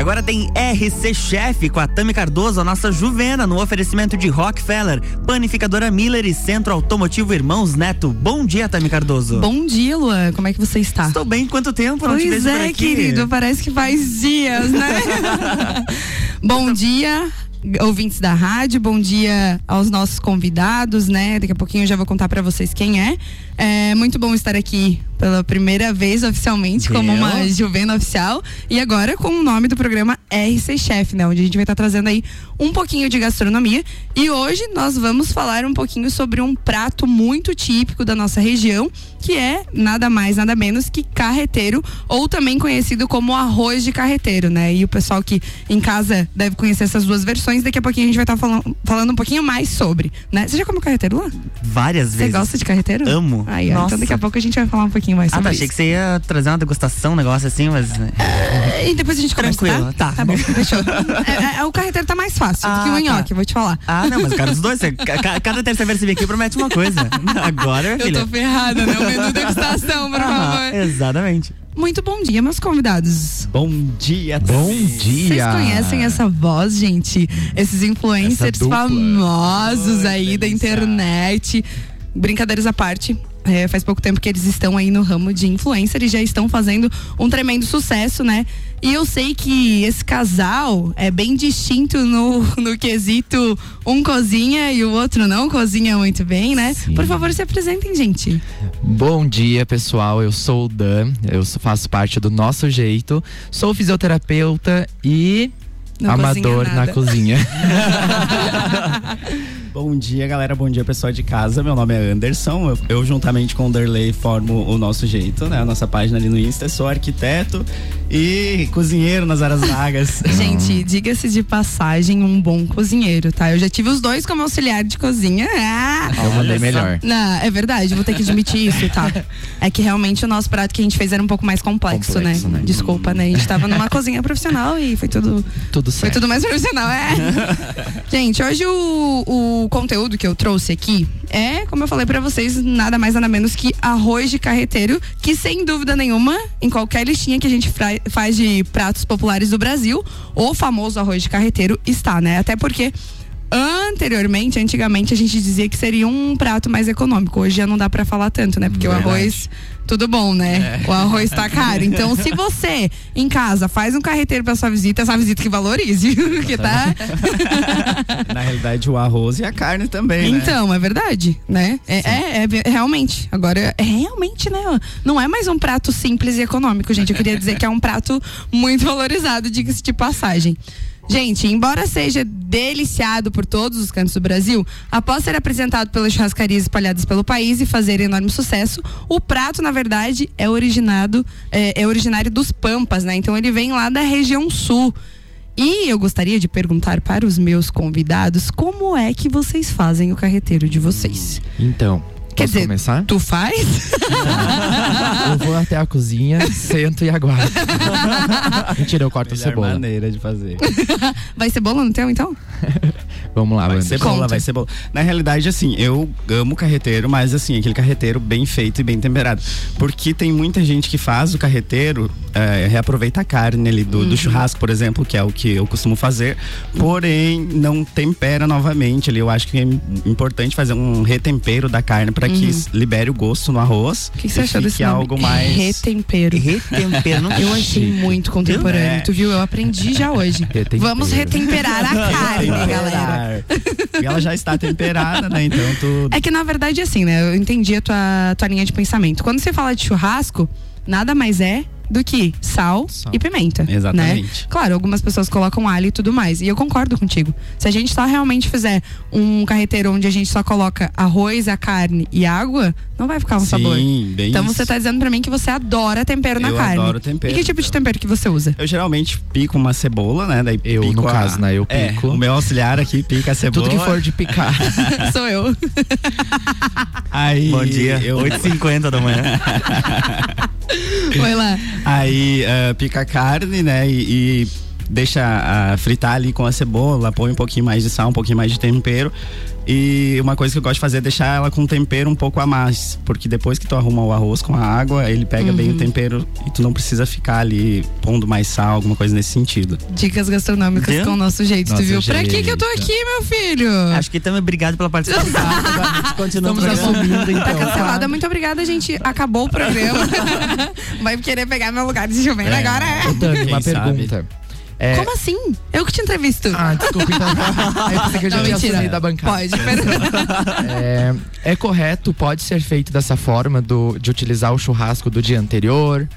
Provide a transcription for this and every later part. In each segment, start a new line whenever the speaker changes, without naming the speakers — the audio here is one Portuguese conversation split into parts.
agora tem RC Chef com a Tami Cardoso, a nossa Juvena, no oferecimento de Rockefeller, Panificadora Miller e Centro Automotivo Irmãos Neto. Bom dia, Tami Cardoso.
Bom dia, Luan. Como é que você está?
Estou bem. Quanto tempo?
Não pois é, querido. Parece que faz dias, né? Bom dia ouvintes da rádio, bom dia aos nossos convidados, né? Daqui a pouquinho eu já vou contar para vocês quem é. É muito bom estar aqui pela primeira vez oficialmente Deu. como uma Juvena oficial e agora com o nome do programa RC Chef, né? Onde a gente vai estar trazendo aí um pouquinho de gastronomia e hoje nós vamos falar um pouquinho sobre um prato muito típico da nossa região, que é nada mais, nada menos que carreteiro ou também conhecido como arroz de carreteiro, né? E o pessoal que em casa deve conhecer essas duas versões, daqui a pouquinho a gente vai estar falando, falando um pouquinho mais sobre, né? Você já comeu carreteiro lá?
Várias vezes.
Você gosta de carreteiro?
Amo.
Aí, então daqui a pouco a gente vai falar um pouquinho mais sobre
ah, tá, achei
isso.
que você ia trazer uma degustação, um negócio assim, mas.
É, e depois a gente começa.
Tranquilo,
tá? Tá, tá bom, fechou. É, é, o carreteiro tá mais fácil ah, do que o ah, nhoque, tá. vou te falar.
Ah, não, mas cara, os dois, você, cada terça vez que você vem aqui promete uma coisa. Agora,
Eu tô ferrada, né? O menu degustação, por ah, favor.
Exatamente.
Muito bom dia, meus convidados.
Bom dia,
Bom dia.
Vocês conhecem essa voz, gente? Esses influencers famosos aí da internet. Brincadeiras à parte, é, faz pouco tempo que eles estão aí no ramo de influencer e já estão fazendo um tremendo sucesso, né? E eu sei que esse casal é bem distinto no, no quesito um cozinha e o outro não cozinha muito bem, né? Sim. Por favor, se apresentem, gente.
Bom dia, pessoal. Eu sou o Dan, eu faço parte do Nosso Jeito, sou fisioterapeuta e não amador na cozinha.
Bom dia, galera. Bom dia, pessoal de casa. Meu nome é Anderson. Eu, eu, juntamente com o Derley, formo o nosso jeito, né? A nossa página ali no Insta. Eu sou arquiteto e cozinheiro nas áreas vagas.
Gente, diga-se de passagem, um bom cozinheiro, tá? Eu já tive os dois como auxiliar de cozinha. Ah,
eu mandei melhor.
Não, é verdade, vou ter que admitir isso, tá? É que realmente o nosso prato que a gente fez era um pouco mais complexo, né? complexo né? né? Desculpa, né? A gente tava numa cozinha profissional e foi tudo.
Tudo certo.
Foi tudo mais profissional, é. gente, hoje o, o conteúdo que eu trouxe aqui é, como eu falei para vocês, nada mais nada menos que arroz de carreteiro, que sem dúvida nenhuma, em qualquer listinha que a gente faz de pratos populares do Brasil, o famoso arroz de carreteiro está, né? Até porque anteriormente, antigamente a gente dizia que seria um prato mais econômico. Hoje já não dá para falar tanto, né? Porque Verdade. o arroz tudo bom, né? É. O arroz tá caro. Então, se você em casa faz um carreteiro para sua visita, essa visita que valorize, que tá
Na realidade, o arroz e a carne também,
né? Então, é verdade, né? É, é, é, realmente. Agora, é realmente, né? Não é mais um prato simples e econômico, gente. Eu queria dizer que é um prato muito valorizado, diga-se de passagem. Gente, embora seja deliciado por todos os cantos do Brasil, após ser apresentado pelas churrascarias espalhadas pelo país e fazer enorme sucesso, o prato, na verdade, é originado, é, é originário dos Pampas, né? Então ele vem lá da região sul. E eu gostaria de perguntar para os meus convidados como é que vocês fazem o carreteiro de vocês.
Então,
Quer
Posso
dizer,
começar?
tu faz?
eu vou até a cozinha, sento e aguardo. Mentira, eu corto
Melhor
a cebola.
maneira de fazer.
Vai cebola no teu, então?
Vamos lá,
vai cebola, Conta. vai cebola. Na realidade, assim, eu amo carreteiro, mas assim, aquele carreteiro bem feito e bem temperado. Porque tem muita gente que faz o carreteiro, é, reaproveita a carne ali do, uhum. do, churrasco, por exemplo, que é o que eu costumo fazer, porém não tempera novamente ali. Eu acho que é importante fazer um retempero da carne para que uhum. libere o gosto no arroz.
O que, que você achou desse
algo mais
retempero?
Retempero,
Eu achei muito contemporâneo, é. tu viu? Eu aprendi já hoje. Retempero. Vamos retemperar a carne, galera.
E ela já está temperada, né? Então tu.
É que na verdade, assim, né? Eu entendi a tua, tua linha de pensamento. Quando você fala de churrasco, nada mais é do que sal, sal. e pimenta. Né?
Exatamente.
Né? Claro, algumas pessoas colocam alho e tudo mais. E eu concordo contigo. Se a gente só realmente fizer um carreteiro onde a gente só coloca arroz, a carne e água, não vai ficar um
Sim,
sabor.
Bem
então
isso.
você está dizendo para mim que você adora tempero
eu
na carne.
Eu adoro tempero.
E que tipo de tempero que você usa?
Eu geralmente pico uma cebola, né? Daí
eu, no
a...
caso, né? Eu
é,
pico.
É, o meu auxiliar aqui pica a cebola.
Tudo que for de picar.
Sou eu.
Aí,
Bom dia.
Eu...
8h50 da manhã.
Vai lá.
Aí uh, pica a carne, né? E, e deixa a, fritar ali com a cebola, põe um pouquinho mais de sal, um pouquinho mais de tempero. E uma coisa que eu gosto de fazer é deixar ela com tempero um pouco a mais, porque depois que tu arruma o arroz com a água, ele pega uhum. bem o uhum. tempero e tu não precisa ficar ali pondo mais sal, alguma coisa nesse sentido.
Dicas gastronômicas Deu? com o nosso jeito, nosso tu viu? Jeito. Pra que que eu tô aqui, meu filho?
Acho que também obrigado pela participação. Agora
continuamos assumindo então. Tá cancelada, muito obrigada, gente. Acabou o programa. Vai querer pegar meu lugar de Juvena é. agora é.
Dani, uma pergunta.
É... Como assim? Eu que te entrevisto.
Ah, desculpa, então. Aí eu pensei que eu já não, tinha mentira. da bancada.
Pode,
é, é correto, pode ser feito dessa forma do, de utilizar o churrasco do dia anterior?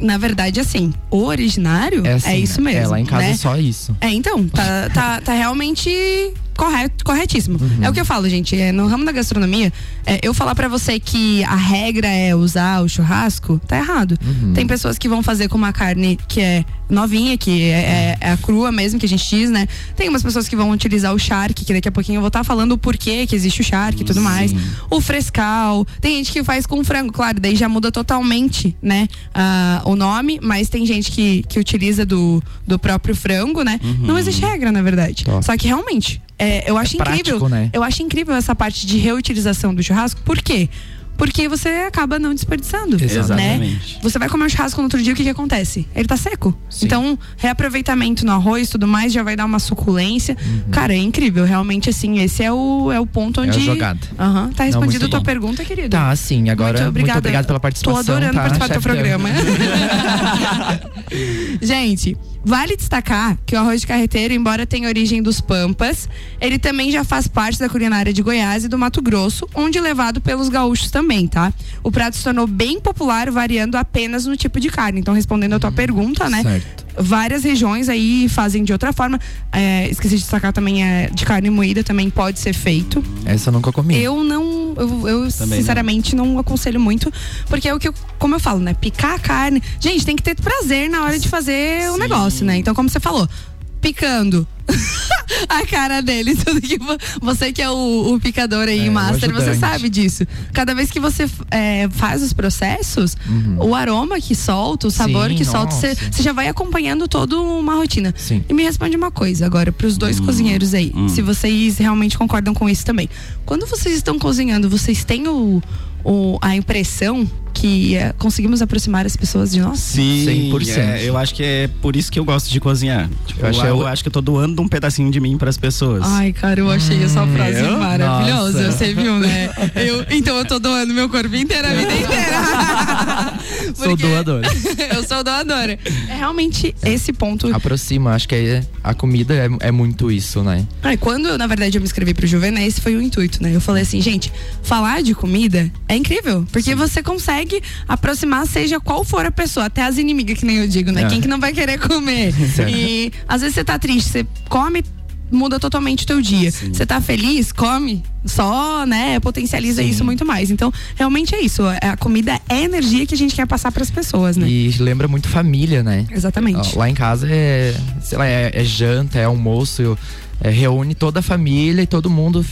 Na verdade, assim, o originário é, assim, é isso mesmo. É,
lá em casa
né?
é só isso.
É, então, tá, tá, tá realmente correto, corretíssimo. Uhum. É o que eu falo, gente. É, no ramo da gastronomia, é, eu falar para você que a regra é usar o churrasco, tá errado. Uhum. Tem pessoas que vão fazer com uma carne que é novinha, que é, é, é, a crua mesmo, que a gente diz, né? Tem umas pessoas que vão utilizar o charque, que daqui a pouquinho eu vou estar tá falando o porquê que existe o charque e tudo Sim. mais. O frescal. Tem gente que faz com frango, claro, daí já muda totalmente, né? Uh, o nome, mas tem gente que, que utiliza do, do próprio frango, né? Uhum. Não existe regra, na verdade. Top. Só que realmente, é, eu acho é prático, incrível. Né? Eu acho incrível essa parte de reutilização do churrasco. Por quê? Porque você acaba não desperdiçando. Exatamente. Né? Você vai comer um churrasco no outro dia, o que, que acontece? Ele tá seco. Sim. Então, reaproveitamento no arroz tudo mais já vai dar uma suculência. Uhum. Cara, é incrível. Realmente, assim, esse é o, é o ponto onde. É a
jogada.
Uhum. Tá respondido a tua bom. pergunta, querido.
Tá, sim. Agora, muito, obrigada. muito obrigado pela participação.
Tô adorando
tá,
participar do teu programa. Gente, Vale destacar que o arroz de carreteiro, embora tenha origem dos Pampas, ele também já faz parte da culinária de Goiás e do Mato Grosso, onde levado pelos gaúchos também, tá? O prato se tornou bem popular, variando apenas no tipo de carne. Então, respondendo a tua hum, pergunta, né? Certo várias regiões aí fazem de outra forma. É, esqueci de destacar também é, de carne moída também pode ser feito.
Essa eu nunca comi.
Eu não, eu, eu sinceramente não. não. aconselho muito, porque é o que eu, como eu falo, né? Picar a carne. Gente, tem que ter prazer na hora de fazer Sim. o negócio, né? Então, como você falou, picando a cara dele. Tudo que você que é o, o picador aí, é, master, você sabe disso. Cada vez que você é, faz os processos, uhum. o aroma que solta, o sabor Sim, que solta, você já vai acompanhando toda uma rotina. Sim. E me responde uma coisa agora, para os dois uhum. cozinheiros aí, uhum. se vocês realmente concordam com isso também. Quando vocês estão cozinhando, vocês têm o, o a impressão que é, conseguimos aproximar as pessoas de nós?
Sim, 100%. É, eu acho que é por isso que eu gosto de cozinhar. Tipo, eu, acho, eu, eu, acho que eu tô doando um pedacinho de mim para as pessoas.
Ai, cara, eu achei essa hum, frase eu? maravilhosa. Nossa. Você viu, né? Eu, então eu tô doando meu corpo inteiro, a vida inteira.
sou doadora.
eu sou doadora. É realmente esse ponto.
Aproxima, acho que é, a comida é, é muito isso, né?
Ai, quando, na verdade, eu me inscrevi pro Juvenés, esse foi o intuito, né? Eu falei assim, gente, falar de comida é incrível, porque Sim. você consegue consegue aproximar, seja qual for a pessoa, até as inimigas, que nem eu digo, né? É. Quem que não vai querer comer? e às vezes você tá triste, você come muda totalmente o teu dia. Você tá feliz, come, só, né, potencializa Sim. isso muito mais. Então, realmente é isso. É, a comida é a energia que a gente quer passar para as pessoas, né?
E lembra muito família, né?
Exatamente.
Lá em casa é, sei lá, é, é janta, é almoço, é, reúne toda a família e todo mundo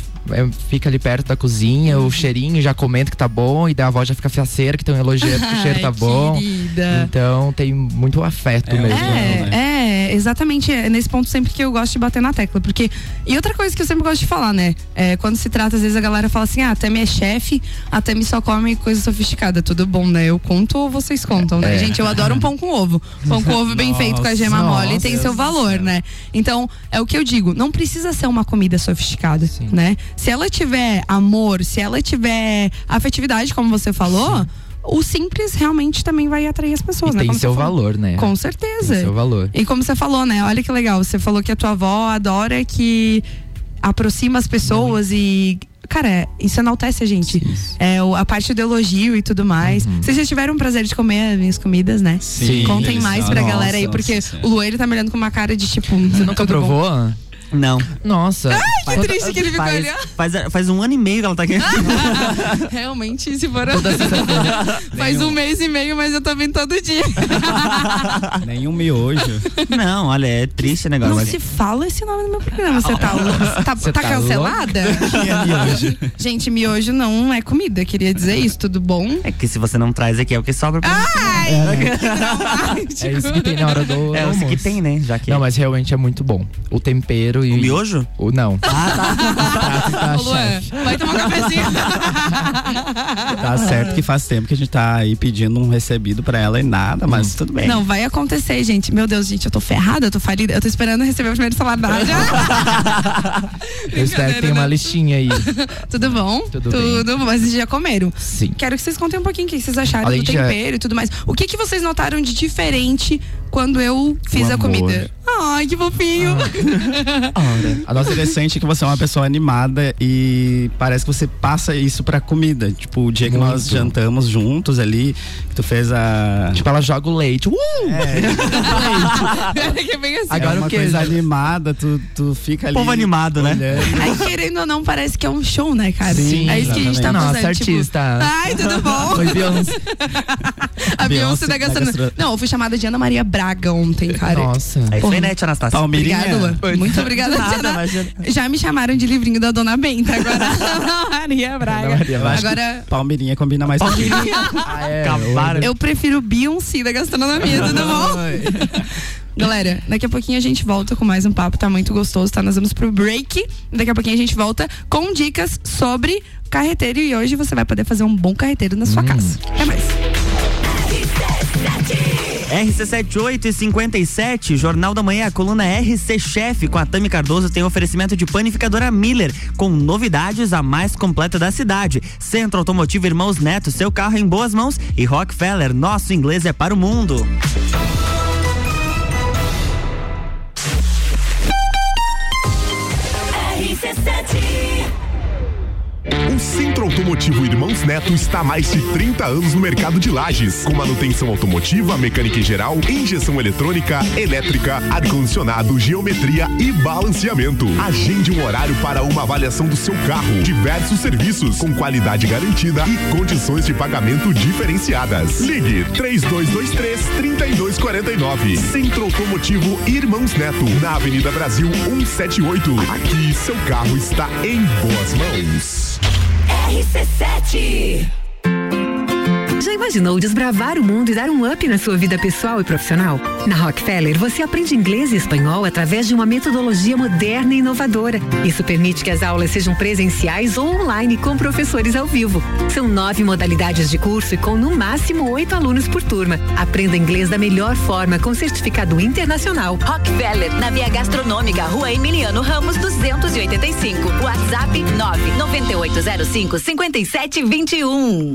fica ali perto da cozinha, uhum. o cheirinho já comenta que tá bom, e daí a avó já fica faceira que tem um elogio que o cheiro tá bom. Querida. Então tem muito afeto
é,
mesmo.
É, né? é, exatamente é nesse ponto sempre que eu gosto de bater na tecla. Porque. E outra coisa que eu sempre gosto de falar, né? É, quando se trata, às vezes a galera fala assim: ah, até me é chefe, até me só come coisa sofisticada. Tudo bom, né? Eu conto ou vocês contam, né? É. Gente, eu adoro um pão com ovo. Pão com ovo bem feito com a gema nossa, mole tem seu valor, né? Então, é o que eu digo. Não precisa ser uma comida sofisticada, Sim. né? Se ela tiver amor, se ela tiver afetividade, como você falou. Sim o simples realmente também vai atrair as pessoas,
e
né?
Tem como seu valor, né?
Com certeza. Tem
seu valor.
E como você falou, né? Olha que legal. Você falou que a tua avó adora que aproxima as pessoas e. Cara, isso enaltece a gente. Sim. É, a parte do elogio e tudo mais. Uhum. Vocês já tiveram o prazer de comer as minhas comidas, né?
Sim.
Contem mais pra nossa, galera aí, porque nossa, o Lueiro tá me olhando com uma cara de tipo.
Você nunca provou?
Bom.
Não.
Nossa.
Ai, que triste que ele ficou
Faz,
olhando.
faz, faz um ano e meio que ela tá aqui.
Realmente, se for.
Toda sexta-feira.
Faz um mês e meio, mas eu tô vindo todo dia.
Nenhum miojo.
Não, olha, é triste o negócio.
Não
mas-
se fala esse nome no meu programa. Você tá, tá,
Você
tá
tá
cancelada?
Que é miojo.
Gente, miojo não é comida. Queria dizer isso, tudo bom?
É que se você não traz aqui é o que sobra pra
Ai!
É isso que tem na hora do
É o
almoço.
que tem, né? Já que.
Não, mas realmente é muito bom. O tempero e.
O miojo?
O, não.
Ah, tá.
Tá,
Ô, Luan,
chefe.
vai tomar um cafezinho.
Tá certo que faz tempo que a gente tá aí pedindo um recebido pra ela e nada, mas tudo bem.
Não, vai acontecer, gente. Meu Deus, gente, eu tô ferrada, eu tô falida. Eu tô esperando receber o primeiro salário da rádio.
Eu espero que tenha
né?
uma listinha aí.
Tudo bom?
Tudo bem.
bom, mas vocês já comeram.
Sim.
Quero que vocês contem um pouquinho o que vocês acharam
Além
do
de-
tempero e tudo mais. O que que vocês notaram de diferente quando eu fiz
O
a
amor.
comida? Ai, que fofinho.
A nossa
Interessante que você é uma pessoa animada e parece que você passa isso pra comida. Tipo, o dia que nós
Muito.
jantamos juntos ali, que tu fez a.
Tipo, ela joga o leite. Uh!
que é bem assim.
Agora
é uma
o
coisa animada, tu, tu fica ali.
Povo animado, né?
Aí, querendo ou não, parece que é um show, né, cara?
Sim,
é isso que a gente tá
Nossa,
fazendo. tipo,
artista.
Ai, tudo bom?
Oi, Beyoncé.
A Beyoncé
Beyoncé
gastronomia.
gastro-
Não, eu fui chamada de Ana Maria Braga ontem, cara.
Nossa.
É
Porra.
Né, tia Anastácia?
Palmeirinha.
Obrigada. Muito obrigada,
Nada, imagina.
Já me chamaram de livrinho da Dona Benta, agora Maria Braga.
Maria
Agora,
Palmeirinha combina mais comigo.
Ah, é,
Acabaram.
eu prefiro Beyoncé da gastronomia, tudo bom? Galera, daqui a pouquinho a gente volta com mais um papo, tá muito gostoso, tá? Nós vamos pro break. Daqui a pouquinho a gente volta com dicas sobre carreteiro e hoje você vai poder fazer um bom carreteiro na sua casa. Até mais.
RC78 e 57, Jornal da Manhã, a coluna RC Chef com a Tami Cardoso tem oferecimento de panificadora Miller, com novidades a mais completa da cidade. Centro Automotivo Irmãos Neto, seu carro em boas mãos e Rockefeller, nosso inglês é para o mundo.
O Centro Automotivo Irmãos Neto está há mais de 30 anos no mercado de lajes, com manutenção automotiva, mecânica em geral, injeção eletrônica, elétrica, ar-condicionado, geometria e balanceamento. Agende um horário para uma avaliação do seu carro. Diversos serviços com qualidade garantida e condições de pagamento diferenciadas. Ligue 3223 3249. Centro Automotivo Irmãos Neto, na Avenida Brasil 178. Aqui seu carro está em boas mãos.
RC7. Já imaginou desbravar o mundo e dar um up na sua vida pessoal e profissional? Na Rockefeller, você aprende inglês e espanhol através de uma metodologia moderna e inovadora. Isso permite que as aulas sejam presenciais ou online com professores ao vivo. São nove modalidades de curso e com no máximo oito alunos por turma. Aprenda inglês da melhor forma com certificado internacional.
Rockefeller, na Via Gastronômica, Rua Emiliano Ramos, 285. WhatsApp 99805 5721.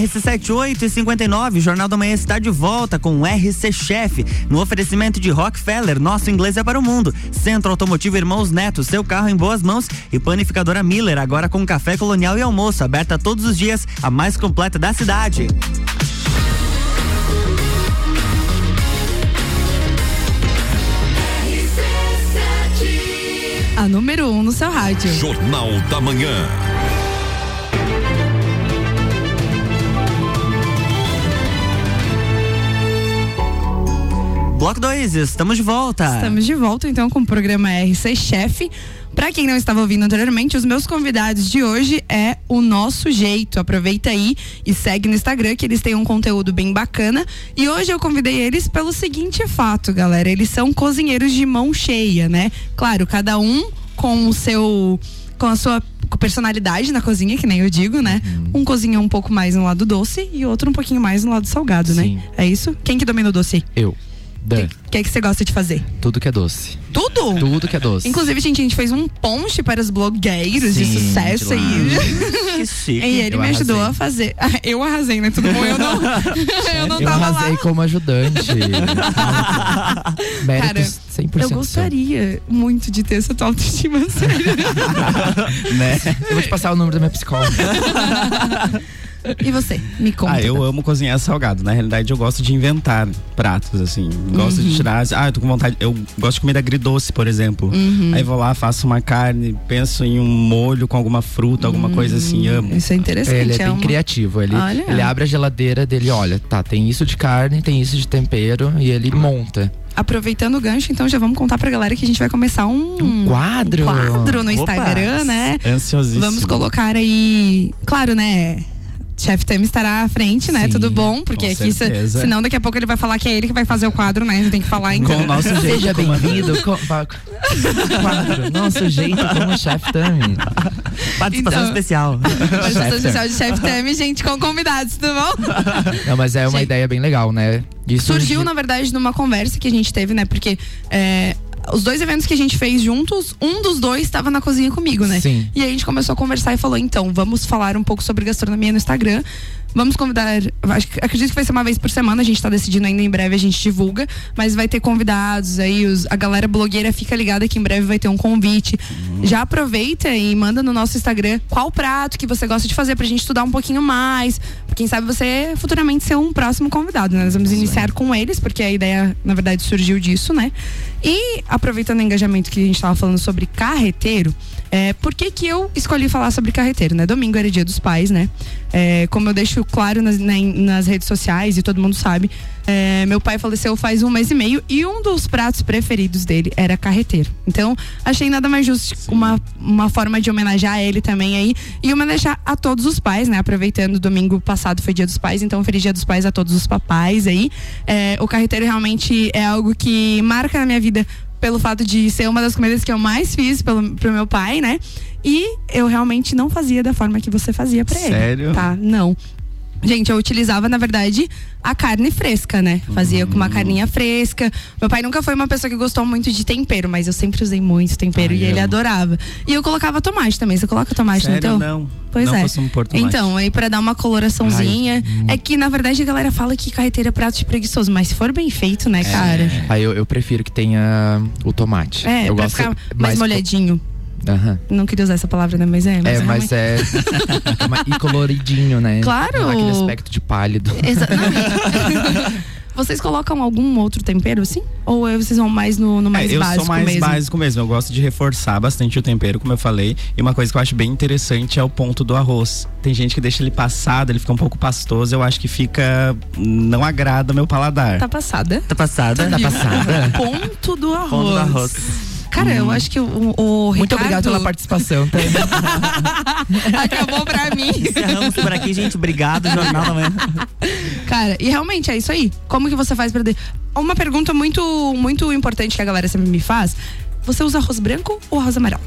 RC78 e 59, Jornal da Manhã está de volta com o RC Chef, no oferecimento de Rockefeller, nosso inglês é para o mundo. Centro Automotivo Irmãos Neto, seu carro em boas mãos e panificadora Miller, agora com café colonial e almoço, aberta todos os dias, a mais completa da cidade.
A número um no seu rádio.
Jornal da Manhã.
Bloco 2, estamos de volta.
Estamos de volta então com o programa RC Chef. Para quem não estava ouvindo anteriormente, os meus convidados de hoje é o Nosso Jeito. Aproveita aí e segue no Instagram que eles têm um conteúdo bem bacana. E hoje eu convidei eles pelo seguinte fato, galera. Eles são cozinheiros de mão cheia, né? Claro, cada um com o seu com a sua personalidade na cozinha, que nem eu digo, né? Um cozinha um pouco mais no lado doce e outro um pouquinho mais no lado salgado,
Sim.
né? É isso? Quem que domina o doce?
Eu. Dan.
O que é que você gosta de fazer?
Tudo que é doce.
Tudo?
Tudo que é doce.
Inclusive, gente, a gente fez um ponche para os blogueiros de
Sim,
sucesso
de
aí.
Que chique.
E ele
Eu
me ajudou
arrasei.
a fazer. Ah, Eu arrasei, né? Tudo bom? Eu não, eu não
eu
tava
arrasei
lá.
como ajudante. Méritos 100%
Eu gostaria muito de ter essa tua autoestima, sério.
né?
Eu vou te passar o número da minha psicóloga.
E você? Me conta.
Ah, eu amo cozinhar salgado. Na realidade, eu gosto de inventar pratos, assim. Gosto
Uhum.
de tirar. Ah, eu tô com vontade. Eu gosto de comida agridoce, por exemplo.
Uhum.
Aí vou lá, faço uma carne, penso em um molho com alguma fruta, alguma coisa assim. Amo.
Isso é interessante.
Ele é bem
uma-
criativo. Ele,
Olha.
ele abre a geladeira dele, olha, tá, tem isso de carne, tem isso de tempero, e ele monta.
Aproveitando o gancho, então já vamos contar pra galera que a gente vai começar um,
Um quadro.
um quadro no
Opa.
Instagram, né?
Ansiosíssimo.
Vamos colocar aí. Claro, né? Chefe Tem estará à frente, né?
Sim,
Tudo bom? Porque
com
aqui, se, senão daqui a pouco ele vai falar que é ele que vai fazer o quadro, né? A gente tem que falar então.
Com o nosso jeito.
Seja bem-vindo. co- pa- Quadro. Nosso jeito como chefe também.
Participação
Então.
especial.
Participação especial de Chef Tami, gente, com convidados, tudo bom?
Não, mas é uma
Gente.
ideia bem legal, né? E
Surgiu, na verdade, numa conversa que a gente teve, né? Porque é, os dois eventos que a gente fez juntos, um dos dois estava na cozinha comigo, né?
Sim.
E aí a gente começou a conversar e falou: então, vamos falar um pouco sobre gastronomia no Instagram. Vamos convidar, acho acredito que vai ser uma vez por semana, a gente tá decidindo ainda em breve, a gente divulga, mas vai ter convidados aí, os- a galera blogueira fica ligada que em breve vai ter um convite. Já aproveita e manda no nosso Instagram qual prato que você gosta de fazer pra gente estudar um pouquinho mais. Quem sabe você futuramente ser um próximo convidado, né? Nós vamos iniciar com eles, porque a ideia, na verdade, surgiu disso, né? E aproveitando o engajamento que a gente tava falando sobre carreteiro, é, por que que eu escolhi falar sobre carreteiro, né? Domingo era dia dos pais, né? É, como eu deixo claro nas, na- nas redes sociais e todo mundo sabe, é, meu pai faleceu faz um mês e meio e um dos pratos preferidos dele era carreteiro. Então, achei nada mais justo uma, uma forma de homenagear ele também aí e homenagear a todos os pais, né? Aproveitando, domingo passado foi dia dos pais, então feliz dia dos pais a todos os papais aí. É, o carreteiro realmente é algo que marca na minha vida pelo fato de ser uma das comidas que eu mais fiz pelo, pro meu pai, né? E eu realmente não fazia da forma que você fazia pra ele.
Sério?
Tá, não. Gente, eu utilizava, na verdade, a carne fresca, né? Fazia com uma
Hum.
carninha fresca. Meu pai nunca foi uma pessoa que gostou muito de tempero, mas eu sempre usei muito tempero
Ai,
e ele
amo.
adorava. E eu colocava tomate também. Você coloca tomate
Sério,
no teu?
não.
Pois
não
é. Então, aí pra dar uma coloraçãozinha. é que, na verdade, a galera fala que carreteiro é prato de preguiçoso, mas se for bem feito, né, cara?
Aí eu, eu prefiro que tenha o tomate.
É,
eu
pra
gosto
ficar mais
co-
molhadinho.
Aham.
Não queria usar essa palavra, né? Mas é. Mas
É, mas
realmente-
é. e coloridinho, né?
Claro.
Não aquele aspecto de pálido.
Exatamente. Vocês colocam algum outro tempero assim? Ou é- vocês vão mais no, no mais
É, eu
básico
sou mais
mesmo?
básico mesmo. Eu gosto de reforçar bastante o tempero, como eu falei. E uma coisa que eu acho bem interessante é o ponto do arroz. Tem gente que deixa ele passado, ele fica um pouco pastoso. Eu acho que fica. não agrada meu paladar.
Tá passada.
Tá passada?
Tá passada?
Ponto do arroz.
Ponto do arroz.
Cara, eu acho que o, o
Muito
Ricardo
obrigado pela participação, tá?
acabou pra mim.
Encerramos por aqui, gente. Obrigado, Jornal da Manhã.
Cara, e realmente é isso aí. Como que você faz pra... de- Uma pergunta muito, muito importante que a galera sempre me faz. Você usa arroz branco ou arroz amarelo?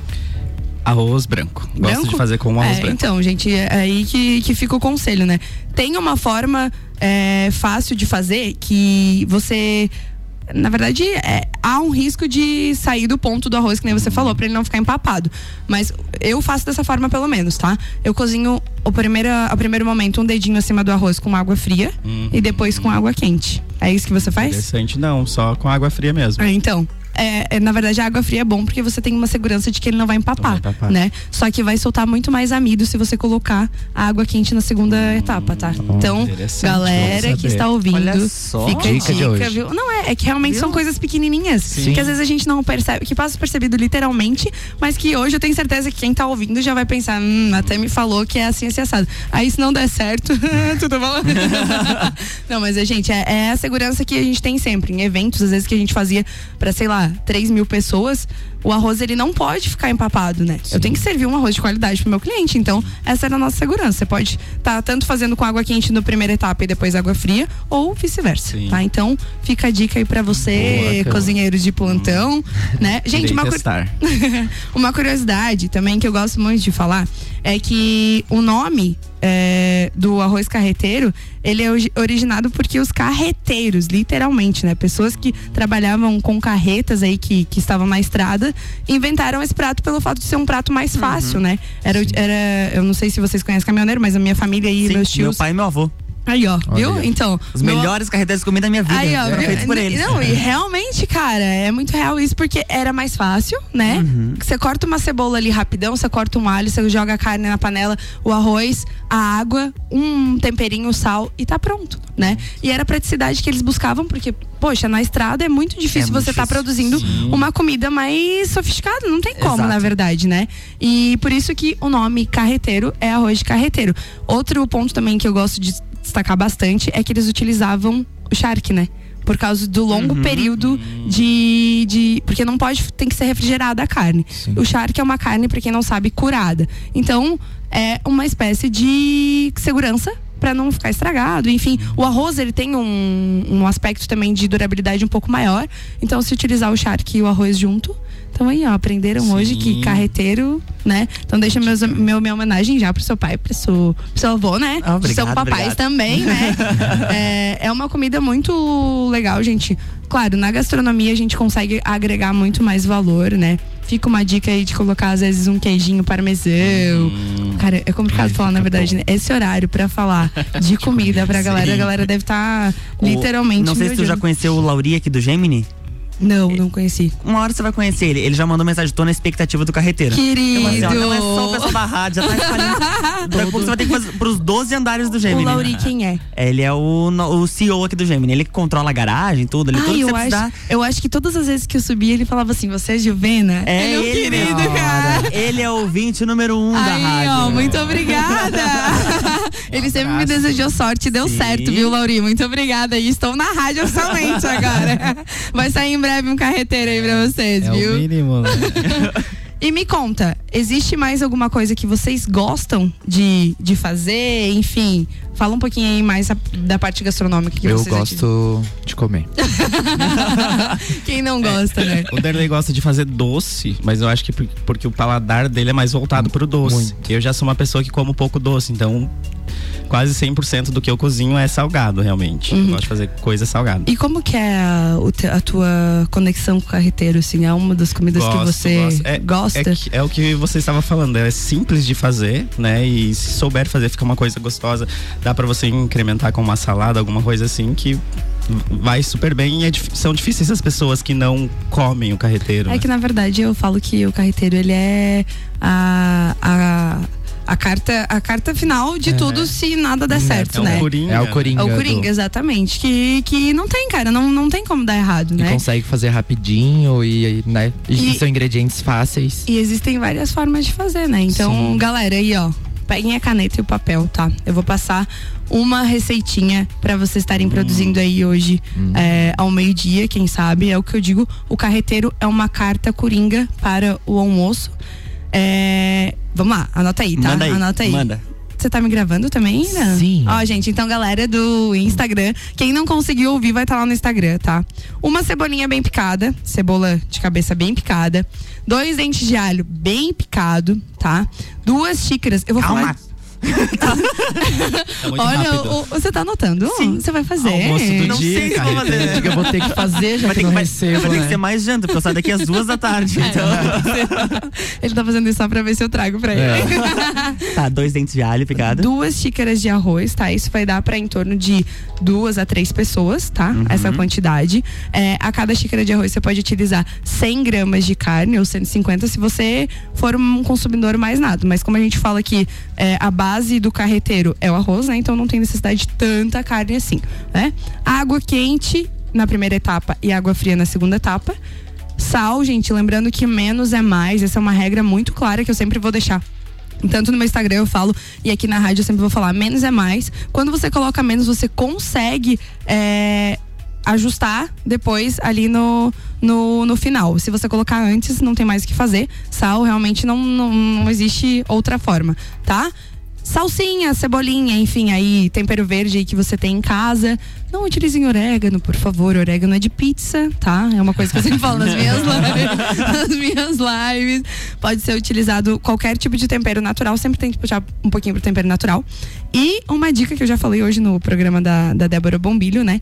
Arroz branco. Gosto
Branco?
de fazer com arroz
É,
branco.
Então, gente, é aí que, que fica o conselho, né? Tem uma forma é, fácil de fazer que você. Na verdade, é, há um risco de sair do ponto do arroz, que nem você falou, pra ele não ficar empapado. Mas eu faço dessa forma, pelo menos, tá? Eu cozinho o primeiro, ao primeiro momento um dedinho acima do arroz com água fria e depois com água quente. É isso que você faz?
Interessante, não, só com água fria mesmo.
Ah, então. É, é, na verdade, a água fria é bom porque você tem uma segurança de que ele não vai empapar,
Não vai empapar.
né? Só que vai soltar muito mais amido se você colocar a água quente na segunda etapa, tá? Então, galera que está ouvindo,
Olha só.
fica a
Dica de
dica,
hoje.
viu? Não é, é que realmente são coisas pequenininhas
Sim.
que às vezes a gente não percebe, que passa percebido literalmente, mas que hoje eu tenho certeza que quem tá ouvindo já vai pensar, hum, até me falou que é assim, assim, assado. Aí se não der certo, tudo bom? não, mas é, gente, é, é a segurança que a gente tem sempre. Em eventos, às vezes que a gente fazia pra, sei lá, 3 mil pessoas, o arroz ele não pode ficar empapado, né? Eu tenho que servir um arroz de qualidade pro meu cliente. Então, essa era a nossa segurança. Você pode estar tanto fazendo com água quente na primeira etapa e depois água fria, ou vice-versa,
Sim.
tá? Então, fica a dica aí pra você,
Boa, cara.
cozinheiros de plantão, né? Gente, uma, cu- uma curiosidade também que eu gosto muito de falar é que o nome é, do arroz carreteiro, ele é originado porque os carreteiros, literalmente, né? Pessoas que trabalhavam com carretas aí, que, que estavam na estrada, inventaram esse prato pelo fato de ser um prato mais fácil, uhum. né? Era, era, eu não sei se vocês conhecem caminhoneiro, mas a minha família e
Sim,
meus tios.
Meu pai e meu avô.
Aí, ó,
Olha
viu?
aí.
Então.
Os melhores carreteiros de comida da minha vida.
Aí, ó,
feitos por eles.
Não, e realmente, cara, é muito real isso porque era mais fácil, né?
Uhum.
Você corta uma cebola ali rapidão, você corta um alho, você joga a carne na panela, o arroz, a água, um temperinho, sal e tá pronto, né? E era a praticidade que eles buscavam, porque, poxa, na estrada é muito difícil
É muito
você estar tá produzindo
Sim.
uma comida mais sofisticada, não tem como,
Exato.
na verdade, né? E por isso que o nome carreteiro é arroz de carreteiro. Outro ponto também que eu gosto de destacar bastante é que eles utilizavam o charque, né? Por causa do longo período de, de. Porque não pode. Tem que ser refrigerada a carne. O charque é uma carne, pra quem não sabe, curada. Então, é uma espécie de segurança para não ficar estragado. Enfim, o arroz ele tem um, um aspecto também de durabilidade um pouco maior. Então, se utilizar o charque e o arroz junto. Então aí, ó, aprenderam hoje que
Sim.
carreteiro, né? Então deixa meus, meu, minha homenagem já pro seu pai, pro seu, pro seu avô, né?
Ah, obrigado,
São papais
obrigado.
também, né? é, é uma comida muito legal, gente. Claro, na gastronomia a gente consegue agregar muito mais valor, né? Fica uma dica aí de colocar, às vezes, um queijinho parmesão.
Hum.
Cara, é complicado falar, na verdade, né? Esse horário pra falar de comida pra galera, a galera deve estar
O-
literalmente.
Não sei se tu já conheceu o Lauri aqui do Gemini.
Não, não conheci.
Uma hora você vai conhecer ele. Ele já mandou mensagem, tô na expectativa do carreteiro.
Querido.
Então, assim, ó, não é só o pessoal da rádio, já tá espalhando. Daqui a pouco você vai ter que fazer pros 12 andares do
O
Gemini.
Lauri, quem é?
Ele é o, o CEO aqui do Gemini. Ele que controla a garagem, tudo. Ele tudo
Ai,
que
eu
você
acho,
precisar.
eu acho que todas as vezes que eu subi, ele falava assim: Você é Juvena?
É
ele é
ele,
querido,
cara. Ele é o ouvinte número um da rádio.
ó, muito obrigada. Ele sempre me desejou sorte, deu
Sim.
certo, viu, Lauri? Muito obrigada. E estou na rádio oficialmente agora. Vai sair em breve um carreteiro aí pra vocês,
É o
viu?
mínimo, né?
E me conta, existe mais alguma coisa que vocês gostam de, de fazer? Enfim, fala um pouquinho aí mais a- da parte gastronômica que
Eu
vocês
gosto de comer.
atingem. Quem não gosta, né?
O Derley gosta de fazer doce, mas eu acho que por- porque o paladar dele é mais voltado pro doce.
Muito.
Eu já sou uma pessoa que como pouco doce, então quase 100% do que eu cozinho é salgado, realmente. Eu gosto de fazer coisa salgada.
E como que é a, o a tua conexão com o carreteiro, assim? É uma das comidas que
Gosto,
você
gosto. É-
gosta?
É, que- é o que você estava falando, é simples de fazer, né? E se souber fazer, fica uma coisa gostosa. Dá pra você incrementar com uma salada, alguma coisa assim que vai super bem. E é são difíceis as pessoas que não comem o carreteiro.
É
né?
que na verdade eu falo que o carreteiro ele é a, a, a carta a carta final de tudo se nada der certo,
é
né?
coringa.
É o Coringa.
É o
do-
Coringa, exatamente. Que, que não tem, cara, não, não tem como dar errado,
E
né?
consegue fazer rapidinho e, né? E,
E-
são ingredientes fáceis.
E existem várias formas de fazer, né? Então,
Sim.
galera, aí, ó. Peguem a caneta e o papel, tá? Eu vou passar uma receitinha pra vocês estarem produzindo aí hoje é, ao meio-dia, quem sabe. É o que eu digo. O carreteiro é uma carta coringa para o almoço. É, vamos lá, anota aí, tá?
Manda aí.
Anota aí.
Manda.
Você tá me gravando também, né?
Sim.
Ó, gente, então galera do Instagram, quem não conseguiu ouvir vai estar lá no Instagram, tá? Uma cebolinha bem picada, cebola de cabeça bem picada, dois dentes de alho bem picado, tá? Duas xícaras, eu vou
Calma.
falar
Tá
Olha, o- você tá anotando?
Sim.
Você vai fazer?
Almoço do
Não
dia,
sei se vou fazer.
Eu vou ter que fazer, já
Vai
que
que,
não
vai,
recebo,
vai ter que
né?
ser mais janta, porque eu saio daqui às duas da tarde. Então.
Ele tá fazendo isso só pra ver se eu trago pra ele.
É.
tá, dois dentes de alho picado.
Duas xícaras de arroz, tá? Isso vai dar pra em torno de duas a três pessoas, tá? Essa quantidade. É, a cada xícara de arroz você pode utilizar 100 gramas de carne ou 150 se você for um consumidor mais nada. Mas como a gente fala que é, a base do carreteiro é o arroz, né? Então não tem necessidade de tanta carne assim, né? Água quente na primeira etapa e água fria na segunda etapa. Sal, gente, lembrando que menos é mais. Essa é uma regra muito clara que eu sempre vou deixar tanto no meu Instagram eu falo e aqui na rádio eu sempre vou falar menos é mais. Quando você coloca menos, você consegue é, ajustar depois ali no, no, no final. Se você colocar antes, não tem mais o que fazer. Sal realmente não, não, não existe outra forma, tá? salsinha, cebolinha, enfim, aí tempero verde aí que você tem em casa. Não utilizem orégano, por favor. Orégano é de pizza, tá? É uma coisa que eu sempre falo nas minhas lives. nas minhas lives. Pode ser utilizado qualquer tipo de tempero natural. Sempre tem que puxar um pouquinho pro tempero natural. E uma dica que eu já falei hoje no programa da, da Débora Bombilho, né?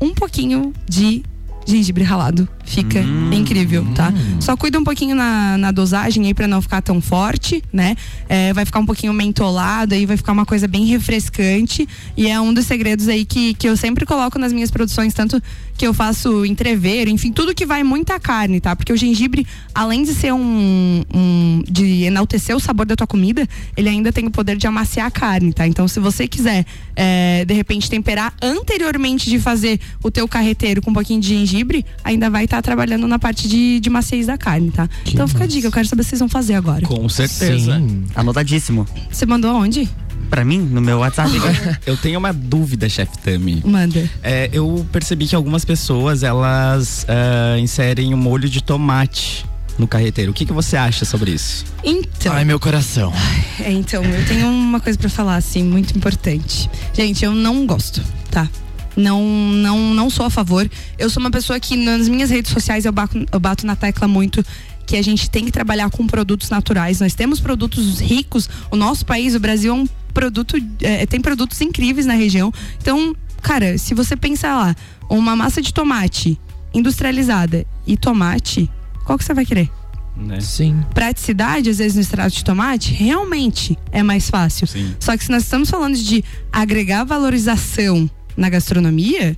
Um pouquinho de gengibre ralado. Fica
Hum.
incrível, tá? Só cuida um pouquinho na, na dosagem aí pra não ficar tão forte, né? É, vai ficar um pouquinho mentolado aí, vai ficar uma coisa bem refrescante. E é um dos segredos aí que, que eu sempre coloco nas minhas produções, tanto que eu faço entreveiro, enfim, tudo que vai muita carne, tá? Porque o gengibre, além de ser um, um- de enaltecer o sabor da tua comida, ele ainda tem o poder de amaciar a carne, tá? Então, se você quiser, é, de repente, temperar anteriormente de fazer o teu carreteiro com um pouquinho de gengibre, ainda vai estar trabalhando na parte de, de maciez da carne, tá? então fica a dica, eu quero saber se vocês vão fazer agora.
Com certeza.
Sim.
Anotadíssimo.
Você mandou aonde?
Pra mim, no meu WhatsApp.
Eu tenho uma dúvida, chefe Tami.
Manda.
É, eu percebi que algumas pessoas elas ah, inserem o molho de tomate no carreteiro. O que, que você acha sobre isso?
Então.
Ai, meu coração.
É, então, eu tenho uma coisa pra falar, assim, muito importante. Gente, eu não gosto, tá? Não, não, não sou a favor. Eu sou uma pessoa que nas minhas redes sociais eu bato, eu bato na tecla muito que a gente tem que trabalhar com produtos naturais. Nós temos produtos ricos. O nosso país, o Brasil, é um produto. é, tem produtos incríveis na região. Então, cara, se você pensar lá, uma massa de tomate industrializada e tomate, qual que você vai querer?
Né?
Sim.
praticidade, às vezes, no extrato de tomate, realmente é mais fácil.
Sim.
Só que se nós estamos falando de agregar valorização na gastronomia,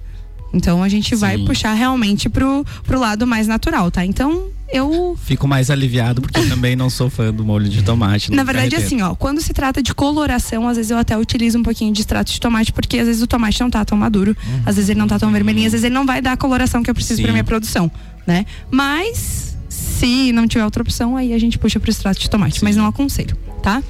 então a gente vai
Sim.
puxar realmente pro, pro lado mais natural, tá? Então, eu.
Fico mais aliviado porque eu também não sou fã do molho de tomate.
Na verdade,
carreteiro.
assim, ó, quando se trata de coloração, às vezes eu até utilizo um pouquinho de extrato de tomate, porque às vezes o tomate não tá tão maduro, às vezes ele não tá tão vermelhinho, às vezes ele não vai dar a coloração que eu preciso
Sim.
pra minha produção, né? Mas, se não tiver outra opção, aí a gente puxa pro extrato de tomate, mas não aconselho, tá?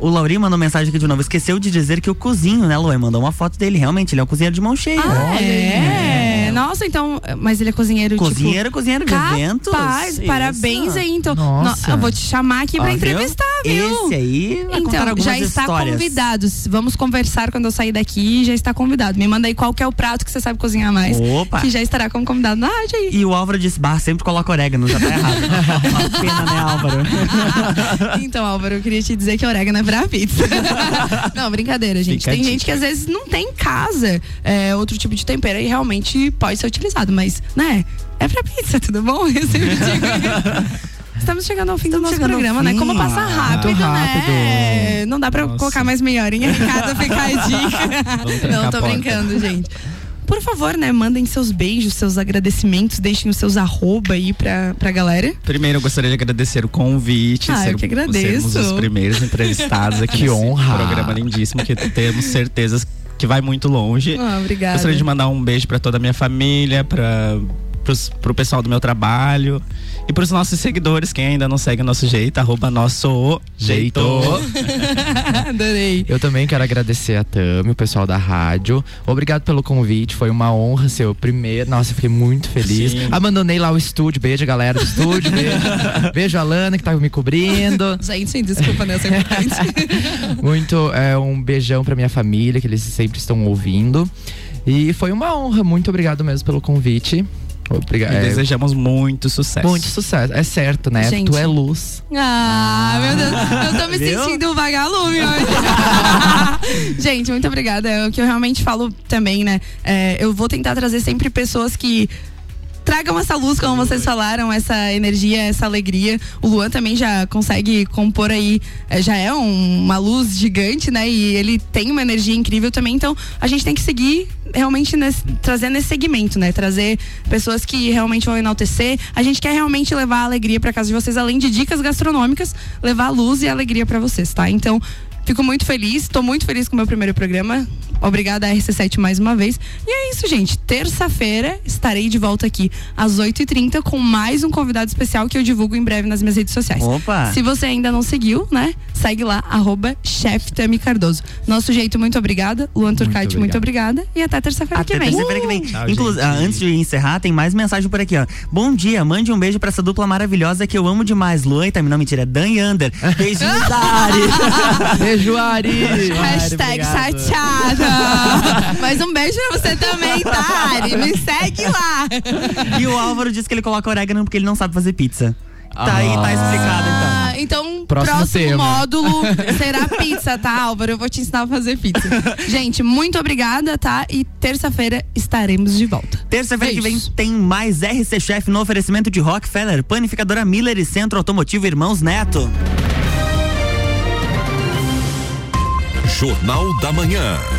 O Lauri mandou mensagem aqui de novo. Esqueceu de dizer que eu cozinho, né, Luê? Mandou uma foto dele. Realmente, ele é um cozinheiro de mão cheia.
Ah, é? Nossa, então. Mas ele é cozinheiro,
Cozinheiro, cozinheiro de
tipo.
eventos. Isso.
parabéns aí, então.
Nossa.
No- eu vou te chamar aqui pra
viu?
entrevistar, viu?
Esse aí vai
Então, já está
histórias.
convidado. Vamos conversar quando eu sair daqui, já está convidado. Me manda aí qual que é o prato que você sabe cozinhar mais.
Opa.
Que já estará como convidado na rádio aí.
E o Álvaro disse, bah, sempre coloca orégano, já tá errado. Pena, né, Álvaro?
Então, Álvaro, eu queria te dizer que orégano é pra pizza. não, brincadeira, gente.
Fica
tem gente que às vezes não tem em casa é, outro tipo de tempero e realmente pode ser utilizado, mas, né? É pra pizza, tudo bom? Eu sempre digo. Estamos chegando ao fim do nosso programa, né? Como passa rápido,
Muito
né?
rápido.
Não dá pra
Nossa.
colocar mais meia hora em casa, ficar a dica. Não, tô brincando, gente. Por favor, né? Mandem seus beijos, seus agradecimentos, deixem os seus arroba aí pra, pra galera.
Primeiro, eu gostaria de agradecer o convite.
Ah, eu que agradeço.
Sermos os primeiros entrevistados aqui
Que honra.
programa lindíssimo que temos certezas que vai muito longe.
Ah, obrigada.
Gostaria de mandar um beijo pra toda a minha família, para pro pessoal do meu trabalho e pros nossos seguidores, quem ainda não segue o nosso jeito, arroba nosso jeito.
Adorei.
Eu também quero agradecer a Tami, o pessoal da rádio. Obrigado pelo convite, foi uma honra ser o primeiro. Nossa, fiquei muito feliz.
Sim.
Abandonei lá o estúdio. Beijo, galera do estúdio. Beijo, beijo a Lana, que tá me cobrindo.
Gente, sim, desculpa, né?
Muito, é, um beijão pra minha família, que eles sempre estão ouvindo. E foi uma honra. Muito obrigado mesmo pelo convite. Obrigado.
E desejamos muito sucesso.
muito sucesso. É certo, né?
Gente.
Tu é luz.
Ah, meu Deus. Eu tô me
Viu?
sentindo um vagalume hoje. Gente, muito obrigada. É o que eu realmente falo também, né? É, eu vou tentar trazer sempre pessoas que tragam essa luz, como vocês falaram, essa energia, essa alegria. O Luan também já consegue compor aí, é, já é um- uma luz gigante, né? E ele tem uma energia incrível também. Então, a gente tem que seguir realmente nesse, trazendo esse segmento, né? Trazer pessoas que realmente vão enaltecer. A gente quer realmente levar a alegria para casa de vocês, além de dicas gastronômicas, levar a luz e alegria para vocês, tá? Então, Fico muito feliz, tô muito feliz com o meu primeiro programa. Obrigada a RC7 mais uma vez. E é isso, gente. Terça-feira estarei de volta aqui às 8h30 com mais um convidado especial que eu divulgo em breve nas minhas redes sociais.
Opa!
Se você ainda não seguiu, né? Segue lá, arroba Cardoso. Nosso jeito, muito obrigada. Luan Turcati, muito obrigada. E até terça-feira que
Até
vem.
terça-feira que vem.
Tchau,
Inclu-
gente.
ah, antes de encerrar, tem mais mensagem por aqui, ó. Bom dia, mande um beijo pra essa dupla maravilhosa que eu amo demais. Luan e também, não, mentira, é Dan e Ander. Beijinhos da Ari.
Beijo, Ari.
Hashtag chateada. Mas um beijo pra você também, tá, Ari? Me segue lá.
E o Álvaro disse que ele coloca orégano porque ele não sabe fazer pizza. Tá aí, tá explicado então.
Ah, então,
Próximo
próximo, módulo será pizza, tá, Álvaro? Eu vou te ensinar a fazer pizza. Gente, muito obrigada, tá? E terça-feira estaremos de volta.
Terça-feira que vem tem mais RC Chef no oferecimento de Rockefeller, Panificadora Miller e Centro Automotivo Irmãos Neto.
Jornal da Manhã.